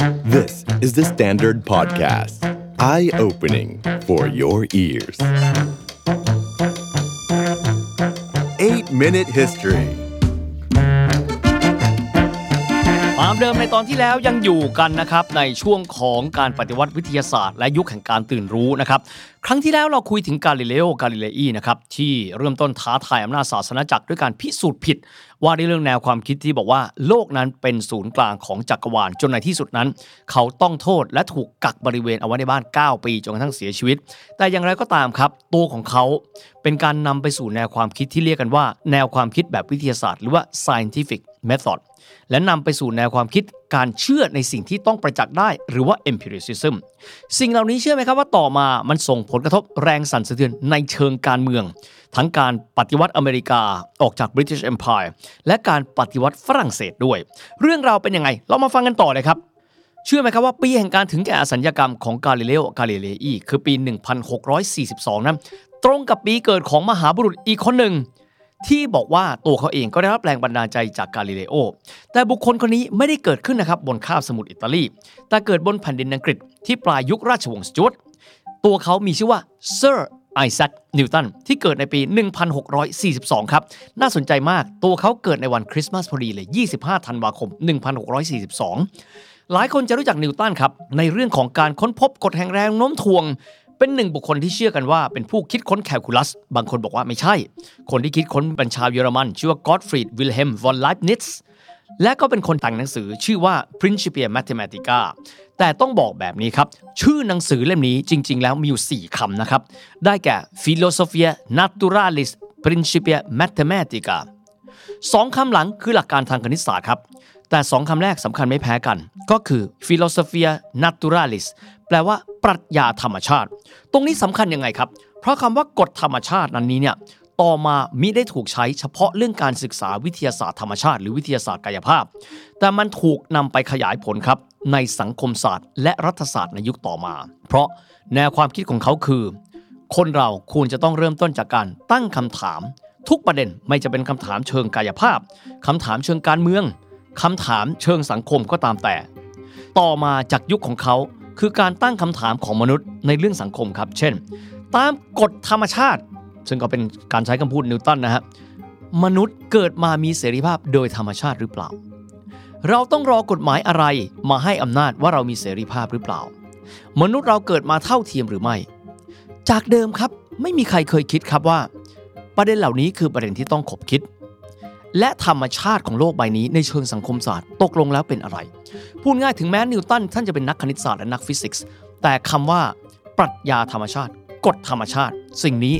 This is the Standard Podcast. Eye-opening for your ears. 8-Minute History ตามเดิมในตอนที่แล้วยังอยู่กันนะครับในช่วงของการปฏิวัติวิทยาศาสตร์และยุคแห่งการตื่นรู้นะครับครั้งที่แล้วเราคุยถึงกาลิเลโอกาลิเลอีนะครับที่เริ่มต้นท้าทายอำนาจศาสนาจักรด้วยการพิสูจน์ผิด ว่าในเรื่องแนวความคิดที่บอกว่าโลกนั้นเป็นศูนย์กลางของจักรวาลจนในที่สุดนั้น เขาต้องโทษและถูกกักบริเวณเอาไว้ในบ้าน 9 ปีจนกระทั่งเสียชีวิต แต่อย่างไรก็ตามครับตัวของเขาเป็นการนำไปสู่แนวความคิดที่เรียกกันว่า แนวความคิดแบบวิทยาศาสตร์ หรือว่า scientific method และนำไปสู่แนวความคิด การเชื่อในสิ่งที่ต้องประจักษ์ได้ หรือว่า empiricism สิ่งเหล่านี้เชื่อไหมครับว่าต่อมามันส่งผลกระทบแรงสั่นสะเทือนในเชิงการเมือง ทั้งการปฏิวัติอเมริกาออกจาก British Empire และการปฏิวัติฝรั่งเศสด้วย เรื่องราวเป็นยังไง เรามาฟังกันต่อเลยครับเชื่อไหมครับว่าปีแห่งการถึงแก่อสัญญกรรมของกาลิเลโอกาลิเลอีคือปี 1642นั้นตรงกับปีเกิดของมหาบุรุษอีกคนหนึ่ง ที่บอกว่าตัวเขาเองก็ได้รับแรงบันดาลใจจากกาลิเลโอ แต่บุคคลคนนี้ไม่ได้เกิดขึ้นนะครับบนคาบสมุทรอิตาลี แต่เกิดบนแผ่นดินอังกฤษที่ปลายยุคราชวงศ์สจ๊วตตัวเขามีชื่อว่าเซอร์ไอแซค นิวตัน ที่เกิดในปี 1642 ครับ น่าสนใจมาก ตัวเขาเกิดในวันคริสต์มาสพอดีเลย 25 ธันวาคม 1642 หลายคนจะรู้จักนิวตันครับ ในเรื่องของการค้นพบกฎแห่งแรงโน้มถ่วง เป็นหนึ่งบุคคลที่เชื่อกันว่าเป็นผู้คิดค้นแคลคูลัส บางคนบอกว่าไม่ใช่ คนที่คิดค้นเป็นชาวเยอรมัน ชื่อว่ากอตฟรีดวิลเฮล์มวอนไลบ์นิซและก็เป็นคนแต่งหนังสือชื่อว่า Principia Mathematica แต่ต้องบอกแบบนี้ครับ ชื่อหนังสือเล่มนี้จริง ๆ แล้วมีอยู่ 4คำนะครับ ได้แก่ Philosophia Naturalis Principia Mathematica สองคำหลังคือหลักการทางคณิตศาสตร์ครับ แต่สองคำแรกสำคัญไม่แพ้กัน ก็คือ philosophia naturalis แปลว่า ปรัชญาธรรมชาติ ตรงนี้สำคัญยังไงครับ เพราะคำว่ากฎธรรมชาตินั้นนี้เนี่ยต่อมามิได้ถูกใช้เฉพาะเรื่องการศึกษาวิทยาศาสตร์ธรรมชาติหรือวิทยาศาสตร์กายภาพ แต่มันถูกนำไปขยายผลครับ ในสังคมศาสตร์ และรัฐศาสตร์ในยุคต่อมา เพราะแนวความคิดของเขาคือ คนเราควรจะต้องเริ่มต้นจากการตั้งคำถาม ทุกประเด็นไม่จะเป็นคำถามเชิงกายภาพคำถามเชิงการเมือง คำถามเชิงสังคมก็ตามแต่ ต่อมาจากยุคของเขาคือการตั้งคำถามของมนุษย์ในเรื่องสังคมครับ เช่น ตามกฎธรรมชาติ ซึ่งก็เป็นการใช้คำพูดนิวตันนะฮะมนุษย์เกิดมามีเสรีภาพโดยธรรมชาติหรือเปล่า เราต้องรอกฎหมายอะไรมาให้อำนาจว่าเรามีเสรีภาพหรือเปล่า มนุษย์เราเกิดมาเท่าเทียมหรือไม่ จากเดิมครับไม่มีใครเคยคิดครับว่า ประเด็นเหล่านี้คือประเด็นที่ต้องขบคิด และธรรมชาติของโลกใบนี้ในเชิงสังคมศาสตร์ตกลงแล้วเป็นอะไร พูดง่ายถึงแม้นิวตันท่านจะเป็นนักคณิตศาสตร์และนักฟิสิกส์แต่คำว่าปรัชญาธรรมชาติกฎธรรมชาติ สิ่งนี้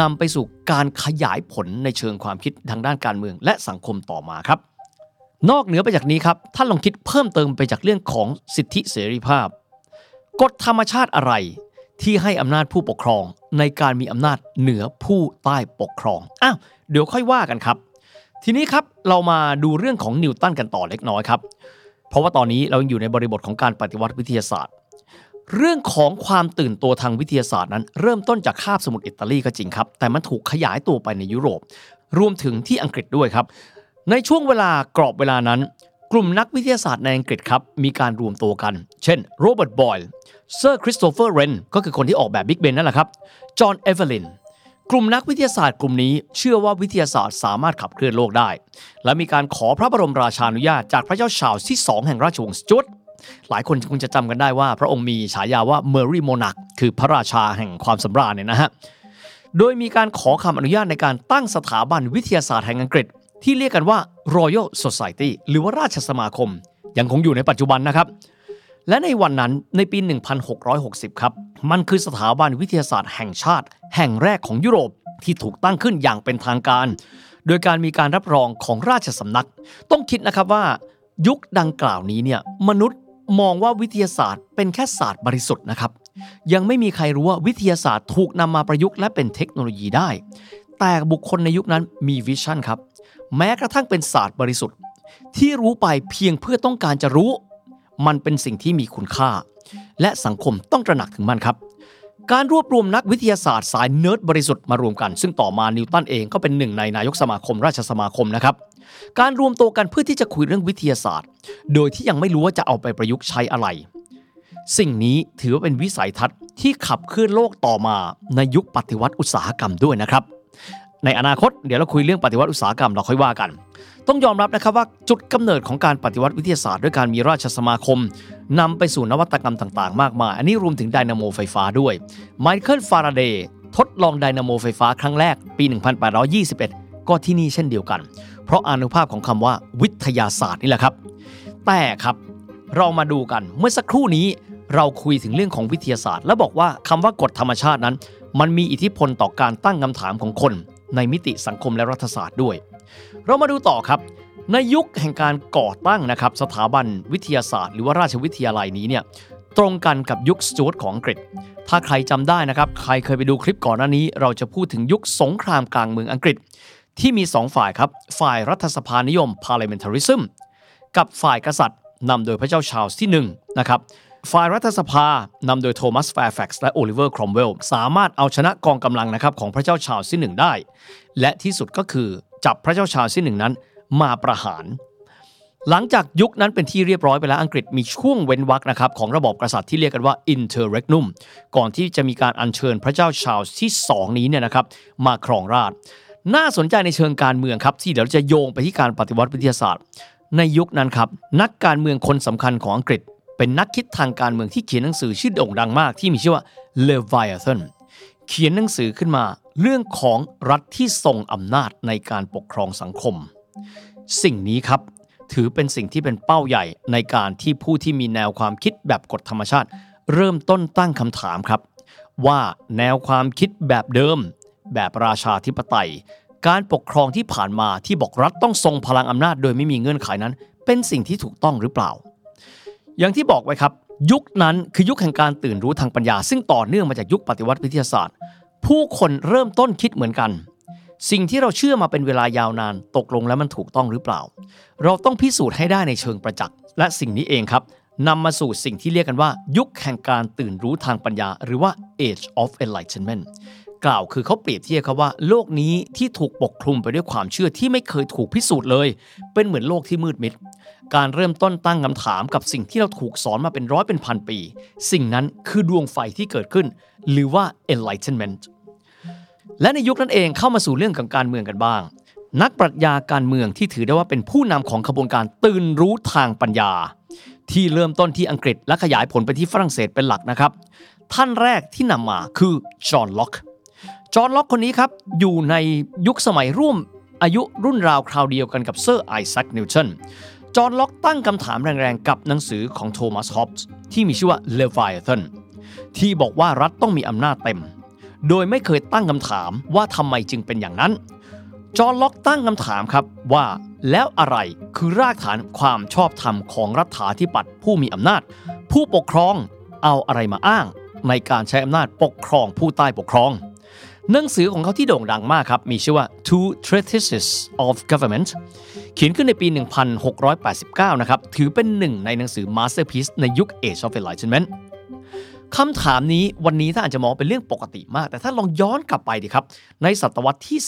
นำไปสู่การขยายผลในเชิงความคิดทางด้านการเมือง และสังคมต่อมาครับ นอกเหนือไปจากนี้ครับท่านลองคิดเพิ่มเติมไปจากเรื่องของสิทธิเสรีภาพกฎธรรมชาติอะไรที่ให้อำนาจผู้ปกครองในการมีอำนาจเหนือผู้ใต้ปกครองอ้าวเดี๋ยวค่อยว่ากันครับ ทีนี้ครับเรามาดูเรื่องของนิวตันกันต่อเล็กน้อยครับ เพราะว่าตอนนี้เรายังอยู่ในบริบทของการปฏิวัติวิทยาศาสตร์ เรื่องของความตื่นตัวทางวิทยาศาสตร์นั้น เริ่มต้นจากคาบสมุทรอิตาลีก็จริงครับ แต่มันถูกขยายตัวไปในยุโรป รวมถึงที่อังกฤษด้วยครับ ในช่วงเวลากรอบเวลานั้น กลุ่มนักวิทยาศาสตร์ในอังกฤษครับมีการรวมตัวกัน เช่นโรเบิร์ตบอยล์เซอร์คริสโตเฟอร์เรนก็คือคนที่ออกแบบบิ๊กเบนนั่นแหละครับจอห์นเอเวลิน กลุ่มนักวิทยาศาสตร์กลุ่มนี้เชื่อว่าวิทยาศาสตร์สามารถขับเคลื่อนโลกได้ และมีการขอพระบรมราชานุญาตจากพระเจ้าชาร์ลส์ที่ 2 แห่งราชวงศ์สจ๊วตหลายคนคงจะจำกันได้ว่า พระองค์มีฉายาว่าเมอร์รี่โมนักคือพระราชาแห่งความสำราญเนี่ยนะฮะโดยมีการขอคำอนุญาตในการตั้งสถาบันวิทยาศาสตร์แห่งอังกฤษ ที่เรียกกันว่า Royal Society หรือว่าราชสมาคม ยังคงอยู่ในปัจจุบันนะครับและในวันนั้นในปี 1660 ครับ มันคือสถาบันวิทยาศาสตร์แห่งชาติ แห่งแรกของยุโรปที่ถูกตั้งขึ้นอย่างเป็นทางการ โดยการมีการรับรองของราชสำนัก ต้องคิดนะครับว่า ยุคดังกล่าวนี้เนี่ยมนุษย์มองว่าวิทยาศาสตร์เป็นแค่ศาสตร์บริสุทธิ์นะครับ ยังไม่มีใครรู้ว่าวิทยาศาสตร์ถูกนำมาประยุกต์และเป็นเทคโนโลยีได้ แต่บุคคลในยุคนั้นมี vision ครับ แม้กระทั่งเป็นศาสตร์บริสุทธิ์ ที่รู้ไปเพียงเพื่อต้องการจะรู้ มันเป็นสิ่งที่มีคุณค่า และสังคมต้องตระหนักถึงมันครับ การรวบรวมนักวิทยาศาสตร์สายเนิร์ดบริสุทธิ์มารวมกัน ซึ่งต่อมานิวตันเองก็เป็นหนึ่งในนายกสมาคมราชสมาคมนะครับการรวมตัวกันเพื่อที่จะคุยเรื่องวิทยาศาสตร์ โดยที่ยังไม่รู้ว่าจะเอาไปประยุกต์ใช้อะไร สิ่งนี้ถือว่าเป็นวิสัยทัศน์ที่ขับเคลื่อนโลกต่อมาในยุคปฏิวัติอุตสาหกรรมด้วยนะครับ ในอนาคตเดี๋ยวเราคุยเรื่องปฏิวัติอุตสาหกรรมเราค่อยว่ากัน ต้องยอมรับนะครับว่าจุดกำเนิดของการปฏิวัติวิทยาศาสตร์ด้วยการมีราชสมาคมนำไปสู่นวัตกรรมต่างๆ มากมาย อันนี้รวมถึงไดนาโมไฟฟ้าด้วยไมเคิลฟาราเดย์ทดลองไดนาโมไฟฟ้าครั้งแรกปี 1821 ก็ที่นี่เช่นเดียวกัน เพราะอานุภาพของคำว่าวิทยาศาสตร์นี่แหละครับ แต่ครับเรามาดูกันเมื่อสักครู่นี้เราคุยถึงเรื่องของวิทยาศาสตร์ แล้วบอกว่าคำว่ากฎธรรมชาตินั้น มันมีอิทธิพลต่อการตั้งคำถามของคน ในมิติสังคมและรัฐศาสตร์ด้วย เรามาดูต่อครับ ในยุคแห่งการก่อตั้งนะครับสถาบันวิทยาศาสตร์ หรือว่าราชวิทยาลัยนี้เนี่ยตรงกันกับยุคสจวตของอังกฤษ ถ้าใครจำได้นะครับ ใครเคยไปดูคลิปก่อนหน้านี้ เราจะพูดถึงยุคสงครามกลางเมืองอังกฤษ ที่มี 2 ฝ่ายครับ ฝ่ายรัฐสภานิยม parliamentarism กับฝ่ายกษัตริย์นำโดยพระเจ้าชาร์ลส์ที่1นะครับ ฝ่ายรัฐสภานำโดยโทมัสแฟร์แฟกซ์และโอลิเวอร์ครอมเวลสามารถเอาชนะกองกำลังนะครับของพระเจ้าชาร์ลส์ที่1ได้ และที่สุดก็คือจับพระเจ้าชาร์ลส์ที่1นั้นมาประหาร หลังจากยุคนั้นเป็นที่เรียบร้อยไปแล้วอังกฤษมีช่วงเว้นวรรคนะครับของระบอบกษัตริย์ที่เรียกกันว่า interregnum ก่อนที่จะมีการอัญเชิญพระเจ้าชาร์ลส์ที่ 2 นี้เนี่ยนะครับมาครองราชน่าสนใจในเชิงการเมืองครับ ที่เดี๋ยวจะโยงไปที่การปฏิวัติวิทยาศาสตร์ ในยุคนั้นครับนักการเมืองคนสำคัญของอังกฤษ เป็นนักคิดทางการเมืองที่เขียนหนังสือชื่อโด่งดังมากที่มีชื่อว่า Leviathan เขียนหนังสือขึ้นมาเรื่องของรัฐที่ทรงอำนาจในการปกครองสังคม สิ่งนี้ครับ ถือเป็นสิ่งที่เป็นเป้าใหญ่ในการที่ผู้ที่มีแนวความคิดแบบกฎธรรมชาติ เริ่มต้นตั้งคำถามครับ ว่าแนวความคิดแบบเดิม แบบราชาธิปไตย การปกครองที่ผ่านมาที่บอกรัฐต้องทรงพลังอำนาจ โดยไม่มีเงื่อนไขนั้น เป็นสิ่งที่ถูกต้องหรือเปล่า อย่างที่บอกไว้ครับ ยุคนั้นคือยุคแห่งการตื่นรู้ทางปัญญา ซึ่งต่อเนื่องมาจากยุคปฏิวัติวิทยาศาสตร์ ผู้คนเริ่มต้นคิดเหมือนกัน สิ่งที่เราเชื่อมาเป็นเวลายาวนานตกลงแล้วมันถูกต้องหรือเปล่า เราต้องพิสูจน์ให้ได้ในเชิงประจักษ์และสิ่งนี้เองครับนำมาสู่สิ่งที่เรียกกันว่า ยุคแห่งการตื่นรู้ทางปัญญา หรือว่า age of enlightenment กล่าวคือเขาเปรียบเทียบครับว่า โลกนี้ที่ถูกปกคลุมไปด้วยความเชื่อที่ไม่เคยถูกพิสูจน์เลย เป็นเหมือนโลกที่มืดมิด การเริ่มต้นตั้งคำถามกับสิ่งที่เราถูกสอนมาเป็นร้อยเป็นพันปี สิ่งนั้นคือดวงไฟที่เกิดขึ้น หรือว่า enlightenment และในยุคนั้นเองเข้ามาสู่เรื่องของการเมืองกันบ้าง นักปรัชญาการเมืองที่ถือได้ว่าเป็นผู้นำของขบวนการตื่นรู้ทางปัญญา ที่เริ่มต้นที่อังกฤษและขยายผลไปที่ฝรั่งเศสเป็นหลักนะครับ ท่านแรกที่นำมาคือจอห์นล็อก จอห์นล็อกคนนี้ครับ อยู่ในยุคสมัยร่วมอายุรุ่นราวคราวเดียวกันกับเซอร์ไอแซคนิวตันจอห์นล็อกตั้งคำถามแรงๆ กับหนังสือของโทมัสฮอบส์ที่มีชื่อว่า Leviathan ที่บอกว่ารัฐต้องมีอำนาจเต็ม โดยไม่เคยตั้งคำถามว่าทำไมจึงเป็นอย่างนั้น จอห์นล็อกตั้งคำถามครับว่าแล้วอะไรคือรากฐานความชอบธรรมของรัฐาธิปัตย์ผู้มีอำนาจ ผู้ปกครองเอาอะไรมาอ้าง ในการใช้อำนาจปกครองผู้ใต้ปกครอง หนังสือของเขาที่โด่งดังมากครับ มีชื่อว่า Two Treatises of Government เขียนขึ้นในปี 1689 นะครับ ถือเป็นหนึ่งในหนังสือ Masterpiece ในยุค Age of Enlightenment คำถามนี้วันนี้ถ้าอาจจะมองเป็นเรื่องปกติมาก แต่ถ้าลองย้อนกลับไปดิครับ ในศตวรรษที่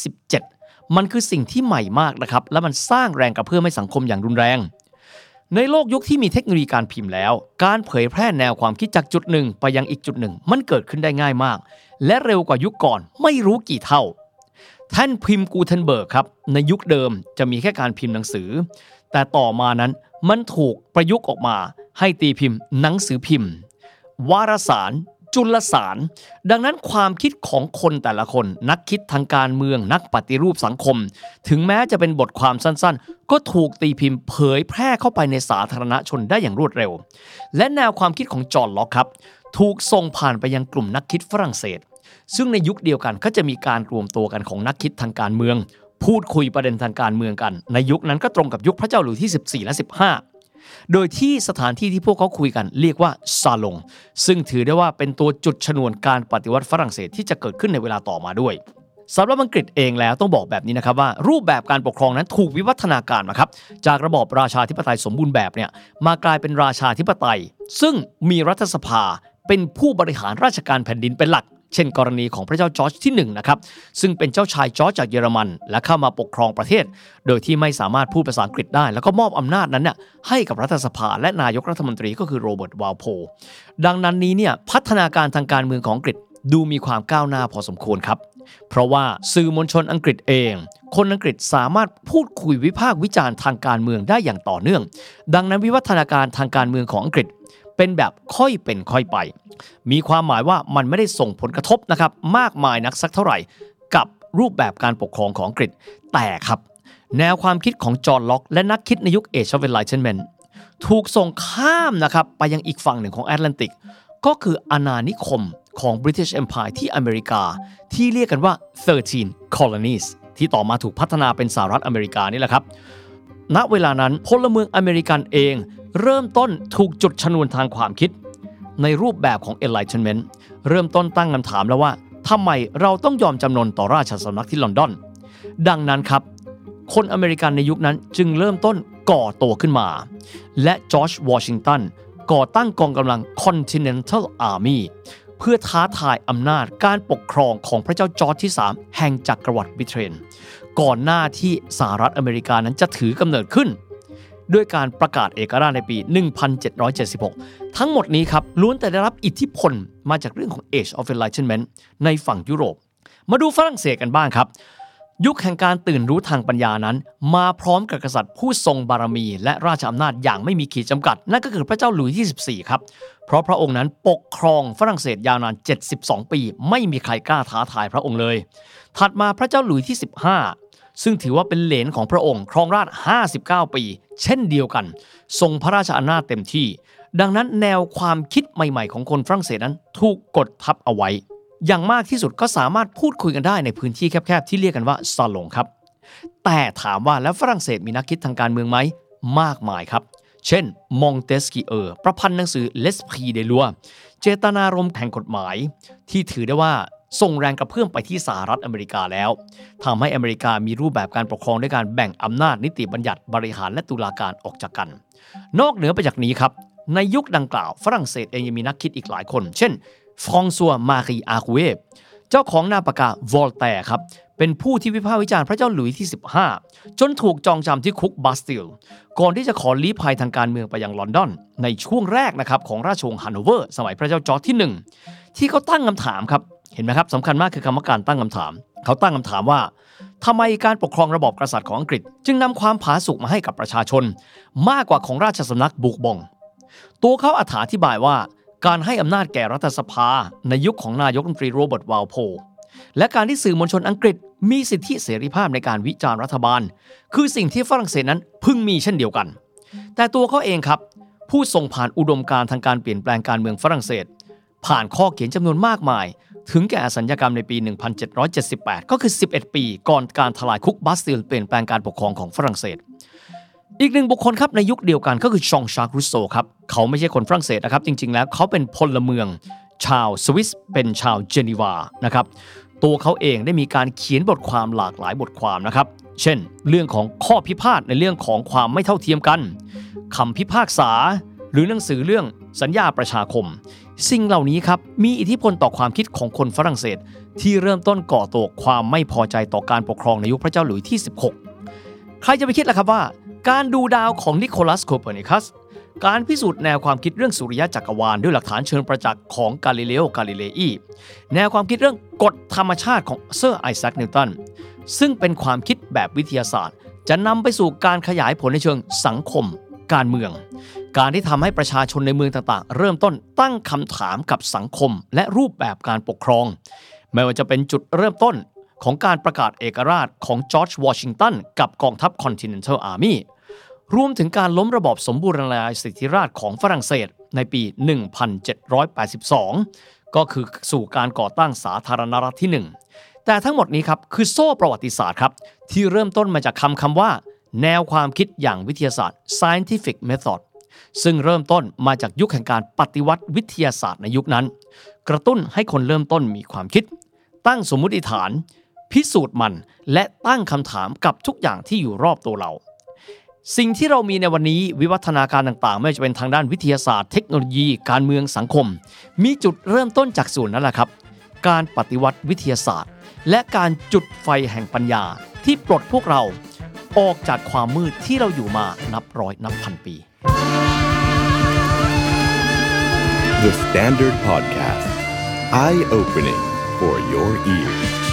17 มันคือสิ่งที่ใหม่มากนะครับ และมันสร้างแรงกระเพื่อมให้สังคมอย่างรุนแรง ในโลกยุคที่มีเทคโนโลยีการพิมพ์แล้ว การเผยแพร่แนวความคิดจากจุดหนึ่งไปยังอีกจุดหนึ่ง มันเกิดขึ้นได้ง่ายมาก และเร็วกว่ายุคก่อนไม่รู้กี่เท่า ท่านพิมพ์กูเทนเบิร์กครับ ในยุคเดิมจะมีแค่การพิมพ์หนังสือ แต่ต่อมานั้นมันถูกประยุกต์ออกมา ให้ตีพิมพ์หนังสือพิมพ์ วารสาร จุลสาร ดังนั้นความคิดของคนแต่ละคน นักคิดทางการเมืองนักปฏิรูปสังคม ถึงแม้จะเป็นบทความสั้นๆ ก็ถูกตีพิมพ์เผยแพร่เข้าไปในสาธารณชนได้อย่างรวดเร็ว และแนวความคิดของจอห์นล็อกครับ ถูกส่งผ่านไปยังกลุ่มนักคิดฝรั่งเศส ซึ่งในยุคเดียวกันก็จะมีการรวมตัวกันของนักคิดทางการเมือง พูดคุยประเด็นทางการเมืองกัน ในยุคนั้นก็ตรงกับยุคพระเจ้าหลุยที่ 14 และ 15 โดยที่สถานที่ที่พวกเขาคุยกันเรียกว่าซาลง ซึ่งถือได้ว่าเป็นตัวจุดชนวนการปฏิวัติฝรั่งเศสที่จะเกิดขึ้นในเวลาต่อมาด้วยสำหรับอังกฤษเองแล้วต้องบอกแบบนี้นะครับว่า รูปแบบการปกครองนั้นถูกวิวัฒนาการมาครับจากระบอบราชาธิปไตยสมบูรณ์แบบเนี่ยมากลายเป็นราชาธิปไตย ซึ่งมีรัฐสภาเป็นผู้บริหารราชการแผ่นดินเป็นหลัก เช่นกรณีของพระเจ้าจอร์จที่1นะครับซึ่งเป็นเจ้าชายจอร์จจากเยอรมัน และเข้ามาปกครองประเทศ โดยที่ไม่สามารถพูดภาษาอังกฤษได้ แล้วก็มอบอำนาจนั้นเนี่ยให้กับรัฐสภาและนายกรัฐมนตรีก็คือโรเบิร์ตวาลโพดังนั้นนี้เนี่ยพัฒนาการทางการเมืองของอังกฤษดูมีความก้าวหน้าพอสมควรครับ เพราะว่าสื่อมวลชนอังกฤษเอง คนอังกฤษสามารถพูดคุยวิพากษ์วิจารณ์ทางการเมืองได้อย่างต่อเนื่อง ดังนั้นวิวัฒนาการทางการเมืองของอังกฤษ เป็นแบบค่อยเป็นค่อยไป มีความหมายว่ามันไม่ได้ส่งผลกระทบนะครับมากมายนักสักเท่าไหร่ กับรูปแบบการปกครองของอังกฤษ แต่ครับ แนวความคิดของจอห์นล็อก และนักคิดในยุค Age of Enlightenment ถูกส่งข้ามนะครับไปยังอีกฝั่งหนึ่งของแอตแลนติก ก็คืออาณานิคมของ British Empire ที่อเมริกา ที่เรียกกันว่า 13 colonies ที่ต่อมาถูกพัฒนาเป็นสหรัฐอเมริกานี่แหละครับ ณ เวลานั้นพลเมืองอเมริกันเอง เริ่มต้นถูกจุดชนวนทางความคิด ในรูปแบบของ Enlightenment เริ่มต้นตั้งคำถามแล้วว่าทำไมเราต้องยอมจำนนต่อราชสำนักที่ลอนดอน ดังนั้นครับ คนอเมริกันในยุคนั้นจึงเริ่มต้นก่อตัวขึ้นมา และจอร์จวอชิงตันก่อตั้งกองกำลัง Continental Army เพื่อท้าทายอำนาจการปกครองของพระเจ้าจอร์จที่ 3 แห่งจักรวรรดิบริเตนก่อนหน้าที่สหรัฐอเมริกานั้นจะถือกำเนิดขึ้น ด้วยการประกาศเอกราชในปี 1776 ทั้งหมดนี้ครับล้วนแต่ได้รับอิทธิพลมาจากเรื่องของ Age of Enlightenment ในฝั่งยุโรป มาดูฝรั่งเศสกันบ้างครับ ยุคแห่งการตื่นรู้ทางปัญญานั้น มาพร้อมกับกษัตริย์ผู้ทรงบารมี และราชอำนาจอย่างไม่มีขีดจำกัด นั่นก็คือพระเจ้าหลุยส์ที่14 ครับ เพราะพระองค์นั้นปกครองฝรั่งเศสยาวนาน 72 ปี ไม่มีใครกล้าท้าทายพระองค์เลย ถัดมาพระเจ้าหลุยส์ที่ 15 ซึ่งถือว่าเป็นเหลนของพระองค์ ครองราช 59 ปี เช่นเดียวกัน ทรงพระราชอำนาจเต็มที่ ดังนั้นแนวความคิดใหม่ๆ ของคนฝรั่งเศสนั้นถูกกดทับเอาไว้ อย่างมากที่สุดก็สามารถพูดคุยกันได้ในพื้นที่แคบๆ ที่เรียกกันว่าซาลงครับ แต่ถามว่าแล้วฝรั่งเศสมีนักคิดทางการเมืองไหมมากมายครับ เช่นมองเตสกีเออร์ประพันธ์หนังสือ L'Esprit des lois เจตนารมณ์แห่งกฎหมาย ที่ถือได้ว่า ส่งแรงกระเพื่อมไปที่สหรัฐอเมริกาแล้วทำให้อเมริกามีรูปแบบการปกครองด้วยการแบ่งอำนาจนิติบัญญัติบริหารและตุลาการออกจากกัน นอกเหนือไปจากนี้ครับ ในยุคดังกล่าว ฝรั่งเศสเองยังมีนักคิดอีกหลายคน เช่นฟรองซัวมารีอารูเอเจ้าของนามปากกาวอลแตร์ครับเป็นผู้ที่วิพากษ์วิจารณ์พระเจ้าหลุยส์ที่ 15 จนถูกจองจำที่คุกบาสติล ก่อนที่จะขอลี้ภัยทางการเมืองไปยังลอนดอน ในช่วงแรกนะครับของราชวงศ์ฮันโนเวอร์ สมัยพระเจ้าจอร์จที่ 1 ที่เขาตั้งคำถามครับ เห็นไหมครับสำคัญมากคือคำว่าการตั้งคำถาม เขาตั้งคำถามว่าทำไมการปกครองระบอบกษัตริย์ของอังกฤษ จึงนำความผาสุกมาให้กับประชาชน มากกว่าของราชสำนักบูร์บงตัวเขาอธิบายว่า การให้อำนาจแก่รัฐสภา ในยุคของนายกรัฐมนตรีโรเบิร์ตวอลโพลและการที่สื่อมวลชนอังกฤษ มีสิทธิเสรีภาพในการวิจารณ์รัฐบาล คือสิ่งที่ฝรั่งเศสนั้นพึงมีเช่นเดียวกัน แต่ตัวเขาเองครับ ผู้ส่งผ่านอุดมการทางการเปลี่ยนแปลงการเมืองฝรั่งเศส ผ่านข้อเขียนจำนวนมากมาย ถึงแก่อสัญญกรรมในปี 1778 ก็คือ 11 ปีก่อนการทลายคุกบาสติลเปลี่ยนแปลงการปกครองของฝรั่งเศส อีกหนึ่งบุคคลครับในยุคเดียวกันก็คือชองชาร์กรุสโซครับ เขาไม่ใช่คนฝรั่งเศสนะครับ จริง ๆ แล้วเขาเป็นพลเมือง ชาวสวิสเป็นชาวเจนีวานะครับตัวเขาเองได้มีการเขียนบทความหลากหลายบทความนะครับ เช่น เรื่องของข้อพิพาทในเรื่องของความไม่เท่าเทียมกันคำพิพากษา หรือหนังสือเรื่องสัญญาประชาคม สิ่งเหล่านี้ครับมีอิทธิพลต่อความคิดของคนฝรั่งเศส ที่เริ่มต้นก่อตัวความไม่พอใจต่อการปกครองในยุคพระเจ้าหลุยที่ 16 ใครจะไปคิดล่ะครับว่า การดูดาวของนิโคลัสโคเปอร์นิคัสการพิสูจน์แนวความคิดเรื่องสุริยะจักรวาลด้วยหลักฐานเชิงประจักษ์ของกาลิเลโอกาลิเลอีแนวความคิดเรื่องกฎธรรมชาติของเซอร์ไอแซคนิวตันซึ่งเป็นความคิดแบบวิทยาศาสตร์ จะนำไปสู่การขยายผลในเชิงสังคม การเมือง การที่ทำให้ประชาชนในเมืองต่างๆ เริ่มต้นตั้งคำถามกับสังคมและรูปแบบการปกครอง ไม่ว่าจะเป็นจุดเริ่มต้นของการประกาศเอกราชของจอร์จวอชิงตันกับกองทัพ Continental Army รวมถึงการล้มระบอบสมบูรณาญาสิทธิราชของฝรั่งเศสในปี 1782 ก็คือสู่การก่อตั้งสาธารณรัฐที่ 1 แต่ทั้งหมดนี้ครับคือโซ่ประวัติศาสตร์ครับที่เริ่มต้นมาจากคำคำว่า แนวความคิดอย่างวิทยาศาสตร์ scientific method ซึ่งเริ่มต้นมาจากยุคแห่งการปฏิวัติวิทยาศาสตร์ในยุคนั้น กระตุ้นให้คนเริ่มต้นมีความคิด ตั้งสมมุติฐาน พิสูจน์มัน และตั้งคำถามกับทุกอย่างที่อยู่รอบตัวเรา สิ่งที่เรามีในวันนี้วิวัฒนาการต่างๆ ไม่ว่าจะเป็นทางด้านวิทยาศาสตร์เทคโนโลยี การเมืองสังคม มีจุดเริ่มต้นจากส่วนนั้นแหละครับ การปฏิวัติวิทยาศาสตร์ และการจุดไฟแห่งปัญญาที่ปลดพวกเรา ออกจากความมืดที่เราอยู่มานับร้อยนับพันปี The Standard Podcast. Eye opening for your ears.